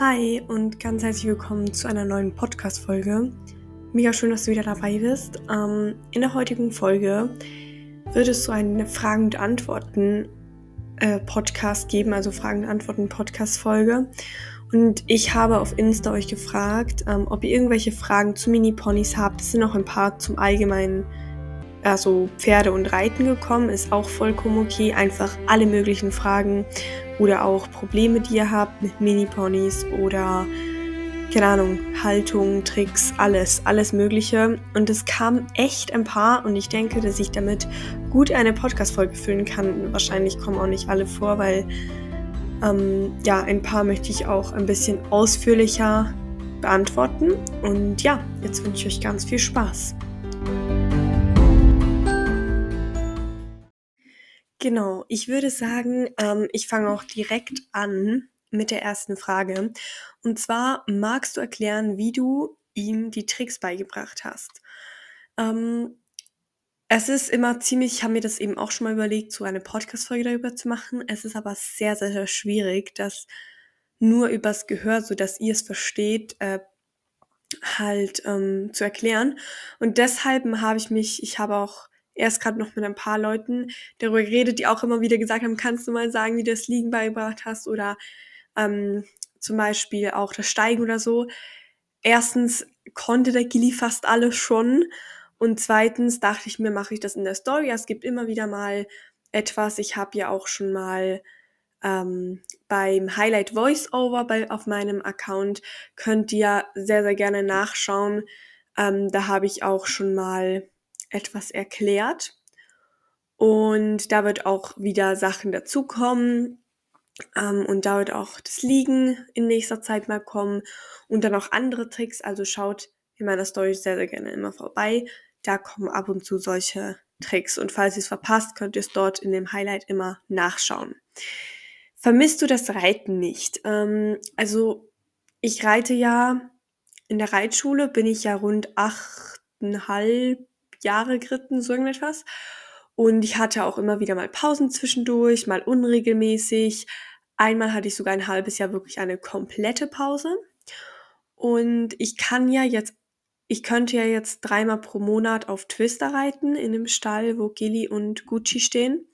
Hi und ganz herzlich willkommen zu einer neuen Podcast-Folge. Mega schön, dass du wieder dabei bist. Ähm, in der heutigen Folge wird es so eine Fragen- und Antworten-Podcast äh, geben, also Fragen- und Antworten-Podcast-Folge. Und ich habe auf Insta euch gefragt, ähm, ob ihr irgendwelche Fragen zu Mini-Ponys habt. Es sind noch ein paar zum allgemeinen also Pferde und Reiten gekommen, ist auch vollkommen okay. Einfach alle möglichen Fragen oder auch Probleme, die ihr habt mit Mini-Ponys oder keine Ahnung, Haltung, Tricks, alles, alles Mögliche. Und es kam echt ein paar und ich denke, dass ich damit gut eine Podcast-Folge füllen kann. Wahrscheinlich kommen auch nicht alle vor, weil ähm, ja, ein paar möchte ich auch ein bisschen ausführlicher beantworten. Und ja, jetzt wünsche ich euch ganz viel Spaß. Genau, ich würde sagen, ähm, ich fange auch direkt an mit der ersten Frage. Und zwar, magst du erklären, wie du ihm die Tricks beigebracht hast? Ähm, es ist immer ziemlich, ich habe mir das eben auch schon mal überlegt, so eine Podcast-Folge darüber zu machen. Es ist aber sehr, sehr, sehr schwierig, das nur übers Gehör, so dass ihr es versteht, äh, halt ähm, zu erklären. Und deshalb habe ich mich, ich habe auch erst gerade noch mit ein paar Leuten darüber geredet, die auch immer wieder gesagt haben, kannst du mal sagen, wie du das Liegen beigebracht hast oder ähm, zum Beispiel auch das Steigen oder so. Erstens konnte der Gilly fast alles schon und zweitens dachte ich mir, mache ich das in der Story. Es gibt immer wieder mal etwas. Ich habe ja auch schon mal ähm, beim Highlight Voiceover bei, auf meinem Account könnt ihr sehr, sehr gerne nachschauen. Ähm, da habe ich auch schon mal etwas erklärt. Und da wird auch wieder Sachen dazukommen. Ähm, und da wird auch das Liegen in nächster Zeit mal kommen. Und dann auch andere Tricks. Also schaut in meiner Story sehr, sehr gerne immer vorbei. Da kommen ab und zu solche Tricks. Und falls ihr es verpasst, könnt ihr es dort in dem Highlight immer nachschauen. Vermisst du das Reiten nicht? Ähm, also ich reite ja in der Reitschule, bin ich ja rund achteinhalb Jahre geritten, so irgendetwas. Und ich hatte auch immer wieder mal Pausen zwischendurch, mal unregelmäßig. Einmal hatte ich sogar ein halbes Jahr wirklich eine komplette Pause. Und ich kann ja jetzt, ich könnte ja jetzt dreimal pro Monat auf Twister reiten in dem Stall, wo Gilly und Gucci stehen.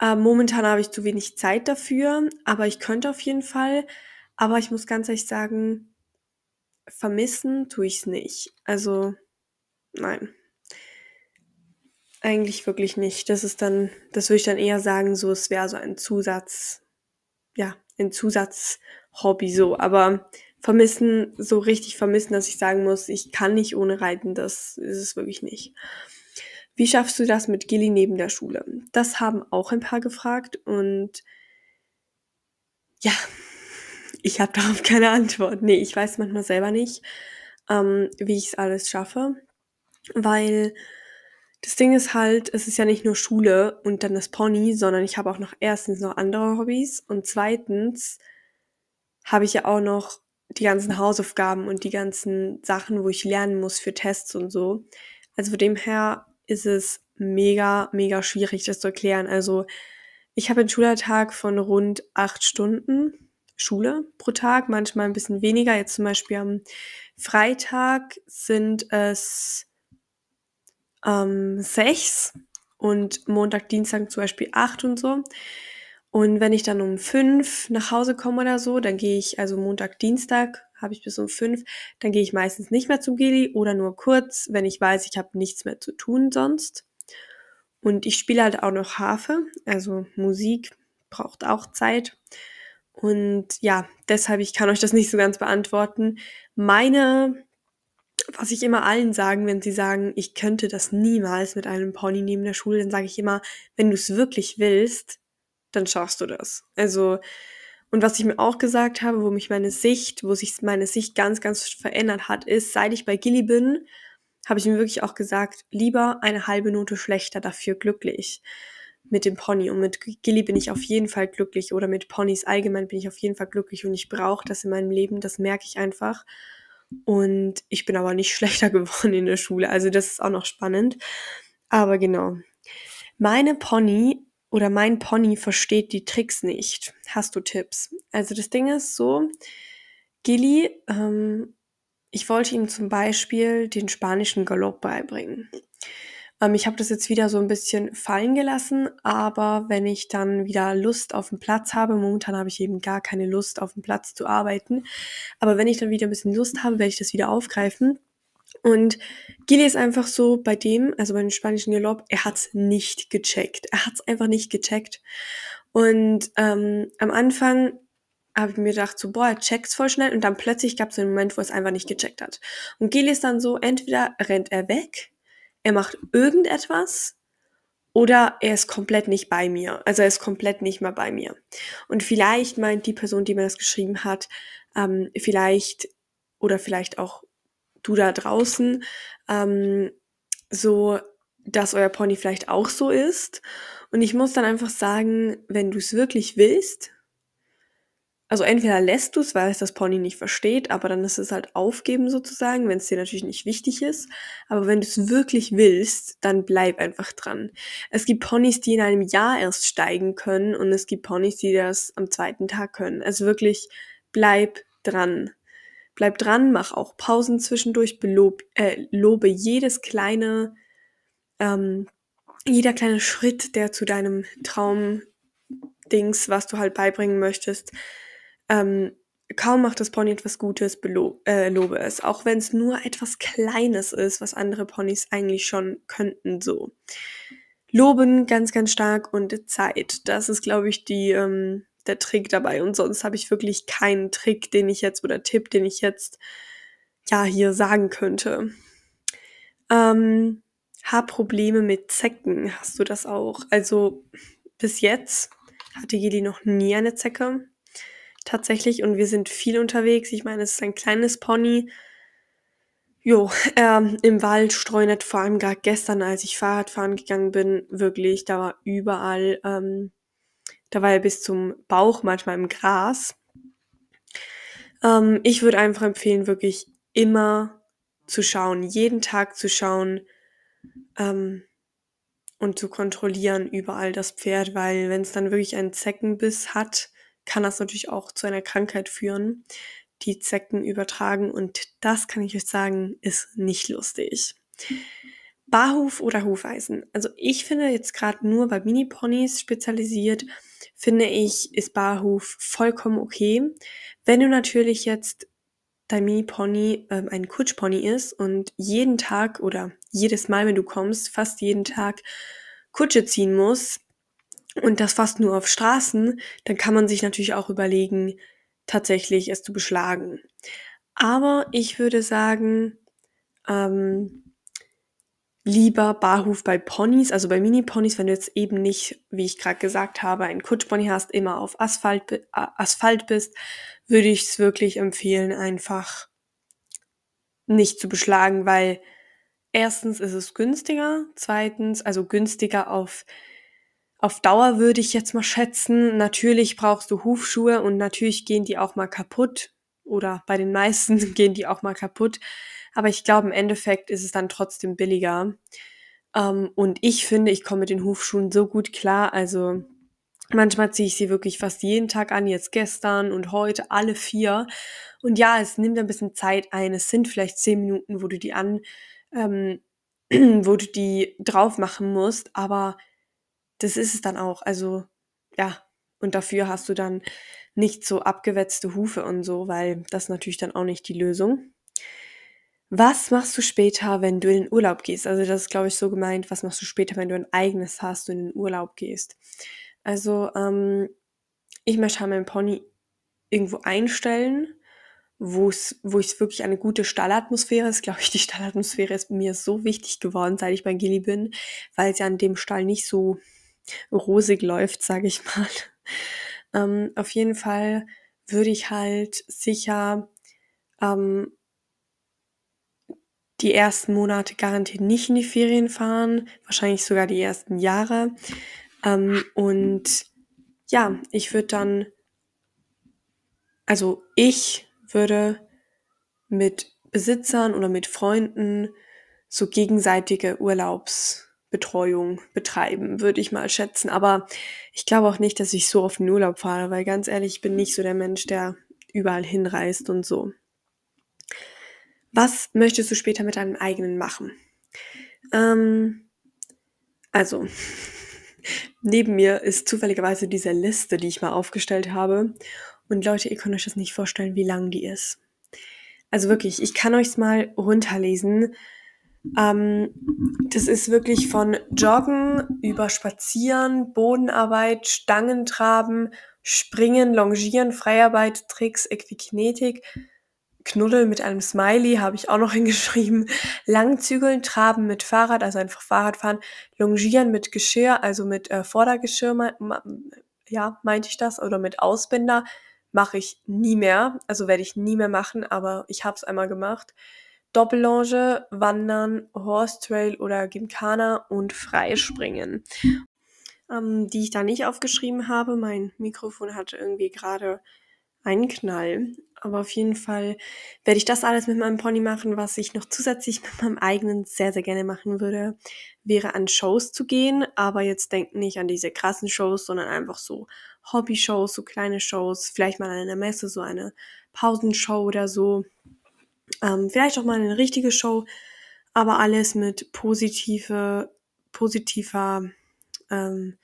Äh, momentan habe ich zu wenig Zeit dafür, aber ich könnte auf jeden Fall. Aber ich muss ganz ehrlich sagen, vermissen tue ich es nicht. Also, nein. Eigentlich wirklich nicht. Das ist dann, das würde ich dann eher sagen, so es wäre so ein Zusatz, ja, ein Zusatzhobby so. Aber vermissen, so richtig vermissen, dass ich sagen muss, ich kann nicht ohne Reiten, das ist es wirklich nicht. Wie schaffst du das mit Gilly neben der Schule? Das haben auch ein paar gefragt und ja, ich habe darauf keine Antwort. Nee, ich weiß manchmal selber nicht, ähm, wie ich es alles schaffe, weil das Ding ist halt, es ist ja nicht nur Schule und dann das Pony, sondern ich habe auch noch erstens noch andere Hobbys und zweitens habe ich ja auch noch die ganzen Hausaufgaben und die ganzen Sachen, wo ich lernen muss für Tests und so. Also von dem her ist es mega, mega schwierig, das zu erklären. Also ich habe einen Schultag von rund acht Stunden Schule pro Tag, manchmal ein bisschen weniger. Jetzt zum Beispiel am Freitag sind es ähm, sechs und Montag, Dienstag zum Beispiel acht und so. Und wenn ich dann um fünf nach Hause komme oder so, dann gehe ich, also Montag, Dienstag habe ich bis um fünf, dann gehe ich meistens nicht mehr zum Geli oder nur kurz, wenn ich weiß, ich habe nichts mehr zu tun sonst. Und ich spiele halt auch noch Harfe, also Musik braucht auch Zeit. Und ja, deshalb, ich kann euch das nicht so ganz beantworten. Meine was ich immer allen sagen, wenn sie sagen, ich könnte das niemals mit einem Pony neben der Schule, dann sage ich immer, wenn du es wirklich willst, dann schaffst du das. Also, und was ich mir auch gesagt habe, wo mich meine Sicht, wo sich meine Sicht ganz, ganz verändert hat, ist, seit ich bei Gilly bin, habe ich mir wirklich auch gesagt, lieber eine halbe Note schlechter, dafür glücklich mit dem Pony. Und mit Gilly bin ich auf jeden Fall glücklich oder mit Ponys allgemein bin ich auf jeden Fall glücklich und ich brauche das in meinem Leben, das merke ich einfach. Und ich bin aber nicht schlechter geworden in der Schule. Also das ist auch noch spannend. Aber genau. Meine Pony oder mein Pony versteht die Tricks nicht. Hast du Tipps? Also das Ding ist so, Gilly, ähm, ich wollte ihm zum Beispiel den spanischen Galopp beibringen. Ähm, ich habe das jetzt wieder so ein bisschen fallen gelassen, aber wenn ich dann wieder Lust auf den Platz habe, momentan habe ich eben gar keine Lust auf dem Platz zu arbeiten, aber wenn ich dann wieder ein bisschen Lust habe, werde ich das wieder aufgreifen. Und Gili ist einfach so bei dem, also bei dem spanischen Galopp, er hat es nicht gecheckt. Er hat es einfach nicht gecheckt. Und ähm, am Anfang habe ich mir gedacht, so, boah, er checkt's voll schnell und dann plötzlich gab es einen Moment, wo er es einfach nicht gecheckt hat. Und Gili ist dann so, entweder rennt er weg, er macht irgendetwas oder er ist komplett nicht bei mir. Also er ist komplett nicht mehr bei mir. Und vielleicht meint die Person, die mir das geschrieben hat, ähm, vielleicht oder vielleicht auch du da draußen, ähm, so, dass euer Pony vielleicht auch so ist. Und ich muss dann einfach sagen, wenn du es wirklich willst, also entweder lässt du es, weil es das Pony nicht versteht, aber dann ist es halt aufgeben sozusagen, wenn es dir natürlich nicht wichtig ist. Aber wenn du es wirklich willst, dann bleib einfach dran. Es gibt Ponys, die in einem Jahr erst steigen können und es gibt Ponys, die das am zweiten Tag können. Also wirklich bleib dran. Bleib dran, mach auch Pausen zwischendurch, belob, äh, lobe jedes kleine, ähm, jeder kleine Schritt, der zu deinem Traumdings, was du halt beibringen möchtest, ähm, kaum macht das Pony etwas Gutes, äh, lobe es. Auch wenn es nur etwas Kleines ist, was andere Ponys eigentlich schon könnten, so. Loben ganz, ganz stark und Zeit. Das ist, glaube ich, die, ähm, der Trick dabei. Und sonst habe ich wirklich keinen Trick, den ich jetzt oder Tipp, den ich jetzt ja hier sagen könnte. Ähm, hab Probleme mit Zecken. Hast du das auch? Also bis jetzt hatte Geli noch nie eine Zecke tatsächlich und wir sind viel unterwegs. Ich meine, es ist ein kleines Pony. Jo, ähm, im Wald streunet, vor allem gerade gestern, als ich Fahrradfahren gegangen bin, wirklich, da war überall, ähm, da war er bis zum Bauch manchmal im Gras. Ähm, ich würde einfach empfehlen, wirklich immer zu schauen, jeden Tag zu schauen ähm, und zu kontrollieren überall das Pferd, weil wenn es dann wirklich einen Zeckenbiss hat, kann das natürlich auch zu einer Krankheit führen, die Zecken übertragen. Und das kann ich euch sagen, ist nicht lustig. Barhuf oder Hufeisen. Also ich finde jetzt gerade nur bei Mini-Ponys spezialisiert, finde ich, ist Barhuf vollkommen okay. Wenn du natürlich jetzt dein Mini-Pony ähm, ein Kutschpony ist und jeden Tag oder jedes Mal, wenn du kommst, fast jeden Tag Kutsche ziehen musst, und das fast nur auf Straßen, dann kann man sich natürlich auch überlegen, tatsächlich es zu beschlagen. Aber ich würde sagen, ähm, lieber Barhof bei Ponys, also bei Mini-Ponys, wenn du jetzt eben nicht, wie ich gerade gesagt habe, einen Kutschpony hast, immer auf Asphalt, äh, Asphalt bist, würde ich es wirklich empfehlen, einfach nicht zu beschlagen, weil erstens ist es günstiger, zweitens, also günstiger auf auf Dauer würde ich jetzt mal schätzen, natürlich brauchst du Hufschuhe und natürlich gehen die auch mal kaputt oder bei den meisten gehen die auch mal kaputt. Aber ich glaube, im Endeffekt ist es dann trotzdem billiger. Ähm, und ich finde, ich komme mit den Hufschuhen so gut klar. Also manchmal ziehe ich sie wirklich fast jeden Tag an, jetzt gestern und heute alle vier. Und ja, es nimmt ein bisschen Zeit ein. Es sind vielleicht zehn Minuten, wo du die an, ähm, wo du die drauf machen musst. Aber das ist es dann auch. Also ja, und dafür hast du dann nicht so abgewetzte Hufe und so, weil das natürlich dann auch nicht die Lösung. Was machst du später, wenn du in den Urlaub gehst? Also das ist, glaube ich, so gemeint, was machst du später, wenn du ein eigenes hast und in den Urlaub gehst? Also ähm, ich möchte halt meinen Pony irgendwo einstellen, wo es wirklich eine gute Stallatmosphäre ist. Glaube ich, die Stallatmosphäre ist mir so wichtig geworden, seit ich bei Gilly bin, weil es ja an dem Stall nicht so rosig läuft, sage ich mal. Ähm, auf jeden Fall würde ich halt sicher ähm, die ersten Monate garantiert nicht in die Ferien fahren, wahrscheinlich sogar die ersten Jahre. Ähm, und ja, ich würde dann, also ich würde mit Besitzern oder mit Freunden so gegenseitige Urlaubs Betreuung betreiben, würde ich mal schätzen. Aber ich glaube auch nicht, dass ich so auf den Urlaub fahre, weil ganz ehrlich, ich bin nicht so der Mensch, der überall hinreist und so. Was möchtest du später mit deinem eigenen machen? Ähm, also, neben mir ist zufälligerweise diese Liste, die ich mal aufgestellt habe. Und Leute, ihr könnt euch das nicht vorstellen, wie lang die ist. Also wirklich, ich kann euch mal runterlesen. Ähm, das ist wirklich von Joggen über Spazieren, Bodenarbeit, Stangentraben, Springen, Longieren, Freiarbeit, Tricks, Equikinetik, Knuddel mit einem Smiley habe ich auch noch hingeschrieben. Langzügeln, Traben mit Fahrrad, also einfach Fahrrad fahren. Longieren mit Geschirr, also mit äh, Vordergeschirr, ja, meinte ich das, oder mit Ausbinder mache ich nie mehr. Also werde ich nie mehr machen, aber ich habe es einmal gemacht. Doppellonge, Wandern, Horse Trail oder Gymkhana und Freispringen. Ähm, die ich da nicht aufgeschrieben habe. Mein Mikrofon hatte irgendwie gerade einen Knall. Aber auf jeden Fall werde ich das alles mit meinem Pony machen. Was ich noch zusätzlich mit meinem eigenen sehr, sehr gerne machen würde, wäre an Shows zu gehen. Aber jetzt denkt nicht an diese krassen Shows, sondern einfach so Hobby-Shows, so kleine Shows. Vielleicht mal an einer Messe, so eine Pausenshow oder so. Ähm, vielleicht auch mal eine richtige Show. Aber alles mit positive, positiver ähm,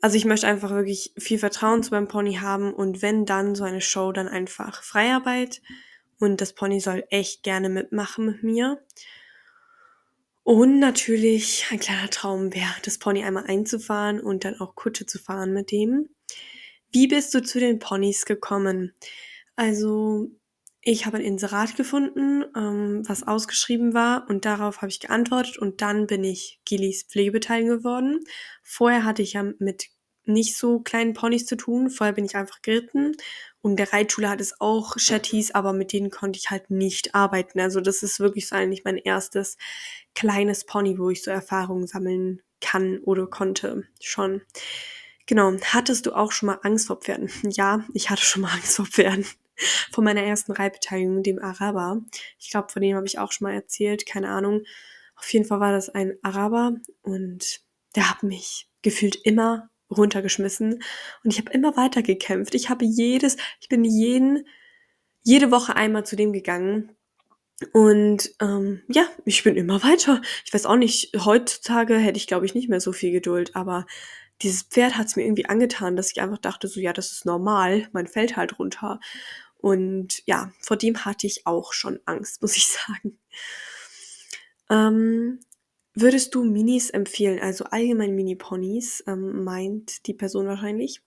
also ich möchte einfach wirklich viel Vertrauen zu meinem Pony haben und wenn dann so eine Show, dann einfach Freiarbeit und das Pony soll echt gerne mitmachen mit mir. Und natürlich ein kleiner Traum wäre, das Pony einmal einzufahren und dann auch Kutsche zu fahren mit dem. Wie bist du zu den Ponys gekommen? Also ich habe ein Inserat gefunden, ähm, was ausgeschrieben war und darauf habe ich geantwortet und dann bin ich Gilis Pflegebeteiligung geworden. Vorher hatte ich ja mit nicht so kleinen Ponys zu tun. Vorher bin ich einfach geritten und der Reitschule hat es auch Chattys, aber mit denen konnte ich halt nicht arbeiten. Also das ist wirklich so eigentlich mein erstes kleines Pony, wo ich so Erfahrungen sammeln kann oder konnte schon. Genau. Hattest du auch schon mal Angst vor Pferden? Ja, ich hatte schon mal Angst vor Pferden von meiner ersten Reitbeteiligung, dem Araber. Ich glaube, von dem habe ich auch schon mal erzählt, keine Ahnung. Auf jeden Fall war das ein Araber und der hat mich gefühlt immer runtergeschmissen und ich habe immer weiter gekämpft. Ich habe jedes, ich bin jeden, jede Woche einmal zu dem gegangen und ähm, ja, ich bin immer weiter. Ich weiß auch nicht, heutzutage hätte ich glaube ich nicht mehr so viel Geduld, aber dieses Pferd hat es mir irgendwie angetan, dass ich einfach dachte, so ja, das ist normal, man fällt halt runter. Und ja, vor dem hatte ich auch schon Angst, muss ich sagen. Ähm, würdest du Minis empfehlen, also allgemein Mini-Ponys, ähm, meint die Person wahrscheinlich?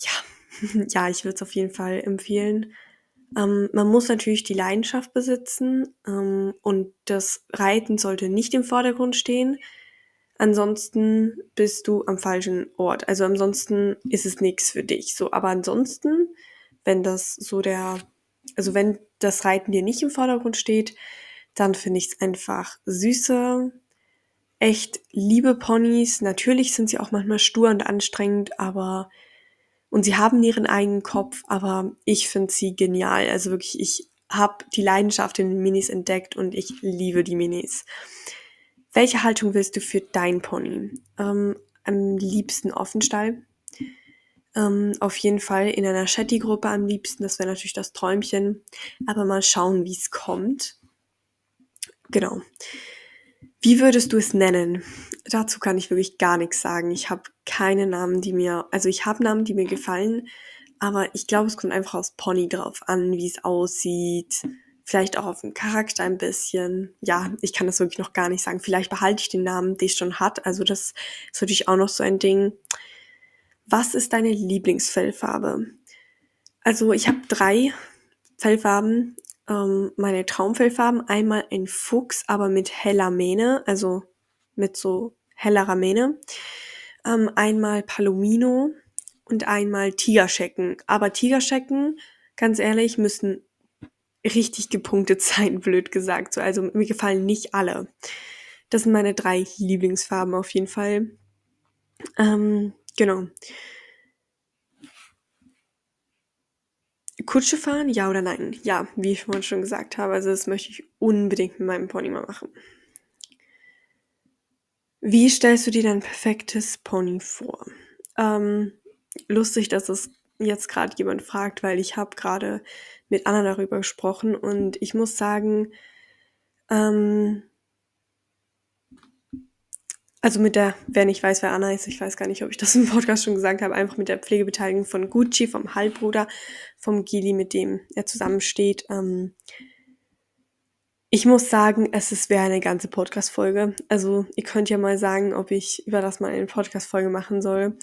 Ja, ja, ich würde es auf jeden Fall empfehlen. Ähm, man muss natürlich die Leidenschaft besitzen ähm, und das Reiten sollte nicht im Vordergrund stehen. Ansonsten bist du am falschen Ort. Also ansonsten ist es nichts für dich. So, aber ansonsten wenn das so der, also wenn das Reiten dir nicht im Vordergrund steht, dann finde ich es einfach süße, echt liebe Ponys. Natürlich sind sie auch manchmal stur und anstrengend, aber und sie haben ihren eigenen Kopf, aber ich finde sie genial. Also wirklich, ich habe die Leidenschaft in Minis entdeckt und ich liebe die Minis. Welche Haltung willst du für dein Pony? Ähm, am liebsten Offenstall. Ähm, auf jeden Fall in einer Shetty-Gruppe am liebsten. Das wäre natürlich das Träumchen. Aber mal schauen, wie es kommt. Genau. Wie würdest du es nennen? Dazu kann ich wirklich gar nichts sagen. Ich habe keine Namen, die mir, also ich habe Namen, die mir gefallen, aber ich glaube, es kommt einfach aus Pony drauf an, wie es aussieht. Vielleicht auch auf den Charakter ein bisschen. Ja, ich kann das wirklich noch gar nicht sagen. Vielleicht behalte ich den Namen, den es schon hat. Also das ist natürlich auch noch so ein Ding. Was ist deine Lieblingsfellfarbe? Also ich habe drei Fellfarben. Ähm, meine Traumfellfarben. Einmal ein Fuchs, aber mit heller Mähne, also mit so hellerer Mähne. Ähm, einmal Palomino und einmal Tigerschecken. Aber Tigerschecken, ganz ehrlich, müssen richtig gepunktet sein, blöd gesagt. So, also mir gefallen nicht alle. Das sind meine drei Lieblingsfarben auf jeden Fall. Ähm, Genau. Kutsche fahren, ja oder nein? Ja, wie ich vorhin schon gesagt habe. Also das möchte ich unbedingt mit meinem Pony mal machen. Wie stellst du dir dein perfektes Pony vor? Ähm, lustig, dass es jetzt gerade jemand fragt, weil ich habe gerade mit Anna darüber gesprochen und ich muss sagen, ähm, also mit der, wer nicht weiß, wer Anna ist, ich weiß gar nicht, ob ich das im Podcast schon gesagt habe, einfach mit der Pflegebeteiligung von Gucci, vom Halbbruder, vom Gili, mit dem er zusammensteht. Ähm, ich muss sagen, es wäre eine ganze Podcast-Folge. Also ihr könnt ja mal sagen, ob ich über das mal eine Podcast-Folge machen soll.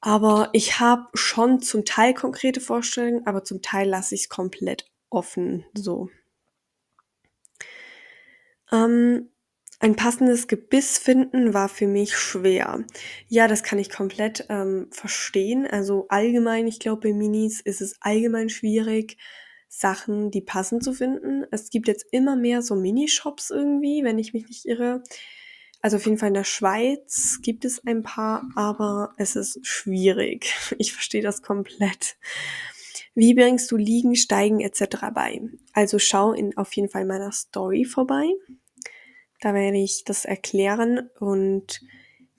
Aber ich habe schon zum Teil konkrete Vorstellungen, aber zum Teil lasse ich es komplett offen so. Ähm, ein passendes Gebiss finden war für mich schwer. Ja, das kann ich komplett ähm, verstehen. Also allgemein, ich glaube, bei Minis ist es allgemein schwierig, Sachen, die passend zu finden. Es gibt jetzt immer mehr so Minishops irgendwie, wenn ich mich nicht irre. Also auf jeden Fall in der Schweiz gibt es ein paar, aber es ist schwierig. Ich verstehe das komplett. Wie bringst du Liegen, Steigen etc. bei? Also schau in, auf jeden Fall meiner Story vorbei. Da werde ich das erklären und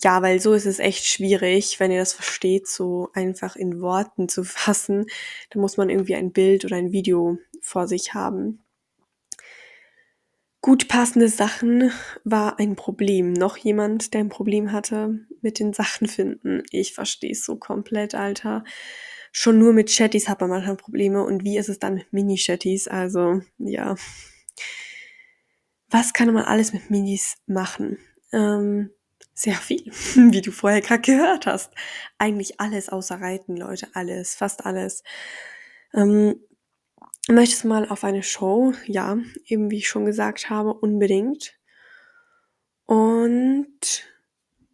ja, weil so ist es echt schwierig, wenn ihr das versteht, so einfach in Worten zu fassen. Da muss man irgendwie ein Bild oder ein Video vor sich haben. Gut passende Sachen war ein Problem. Noch jemand, der ein Problem hatte mit den Sachen finden. Ich verstehe es so komplett, Alter. Schon nur mit Chatties hat man manchmal Probleme. Und wie ist es dann mit Mini-Chatties? Also, ja was kann man alles mit Minis machen? Ähm, sehr viel, wie du vorher gerade gehört hast. Eigentlich alles außer Reiten, Leute, alles, fast alles. Ähm, möchtest du mal auf eine Show? Ja, eben wie ich schon gesagt habe, unbedingt. Und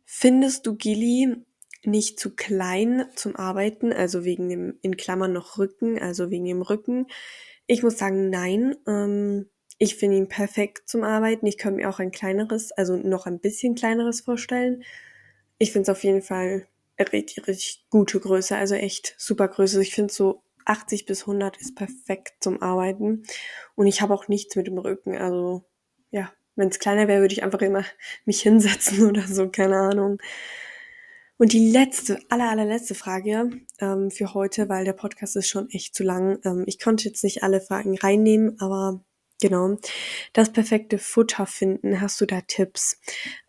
findest du Gilly nicht zu klein zum Arbeiten, also wegen dem in Klammern noch Rücken, also wegen dem Rücken? Ich muss sagen, nein. Ähm, ich finde ihn perfekt zum Arbeiten. Ich könnte mir auch ein kleineres, also noch ein bisschen kleineres vorstellen. Ich finde es auf jeden Fall richtig, richtig gute Größe, also echt super Größe. Ich finde so 80 bis 100 ist perfekt zum Arbeiten. Und ich habe auch nichts mit dem Rücken. Also ja, wenn es kleiner wäre, würde ich einfach immer mich hinsetzen oder so, keine Ahnung. Und die letzte, aller, allerletzte Frage ähm, für heute, weil der Podcast ist schon echt zu lang. Ähm, ich konnte jetzt nicht alle Fragen reinnehmen, aber Genau. Das perfekte Futter finden, hast du da Tipps?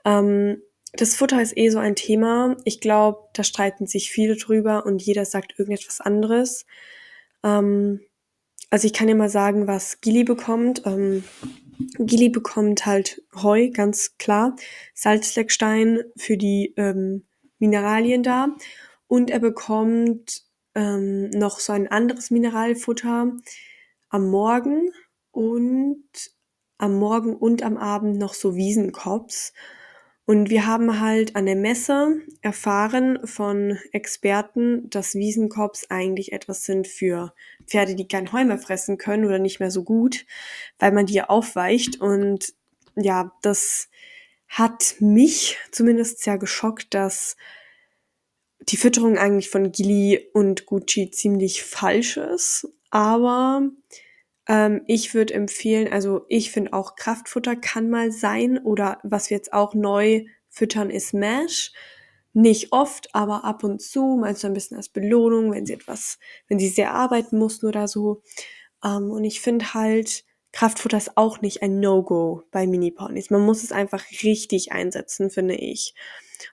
Ähm, das Futter ist eh so ein Thema. Ich glaube, da streiten sich viele drüber und jeder sagt irgendetwas anderes. Ähm, also ich kann dir mal sagen, was Gili bekommt. Ähm, Gili bekommt halt Heu, ganz klar. Salzleckstein für die ähm, Mineralien da. Und er bekommt ähm, noch so ein anderes Mineralfutter am Morgen und am Morgen und am Abend noch so Wiesenkops. Und wir haben halt an der Messe erfahren von Experten, dass Wiesenkops eigentlich etwas sind für Pferde, die kein Heu mehr fressen können oder nicht mehr so gut, weil man die aufweicht. Und ja, das hat mich zumindest sehr geschockt, dass die Fütterung eigentlich von Gilly und Gucci ziemlich falsch ist. Aber ähm, ich würde empfehlen, also ich finde auch Kraftfutter kann mal sein oder was wir jetzt auch neu füttern ist Mash. Nicht oft, aber ab und zu, mal so ein bisschen als Belohnung, wenn sie etwas, wenn sie sehr arbeiten mussten oder so. Ähm, und ich finde halt, Kraftfutter ist auch nicht ein No-Go bei Mini-Ponys. Man muss es einfach richtig einsetzen, finde ich.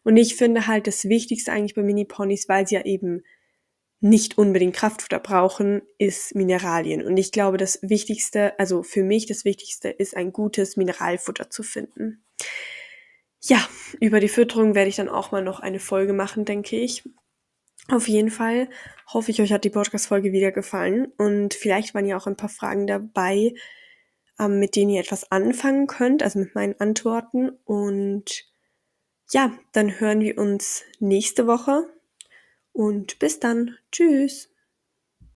Und ich finde halt das Wichtigste eigentlich bei Mini-Ponys, weil sie ja eben nicht unbedingt Kraftfutter brauchen, ist Mineralien. Und ich glaube, das Wichtigste, also für mich das Wichtigste ist ein gutes Mineralfutter zu finden. Ja, über die Fütterung werde ich dann auch mal noch eine Folge machen, denke ich. Auf jeden Fall hoffe ich, euch hat die Podcast-Folge wieder gefallen und vielleicht waren ja auch ein paar Fragen dabei, ähm, mit denen ihr etwas anfangen könnt, also mit meinen Antworten. Und ja, dann hören wir uns nächste Woche und bis dann. Tschüss.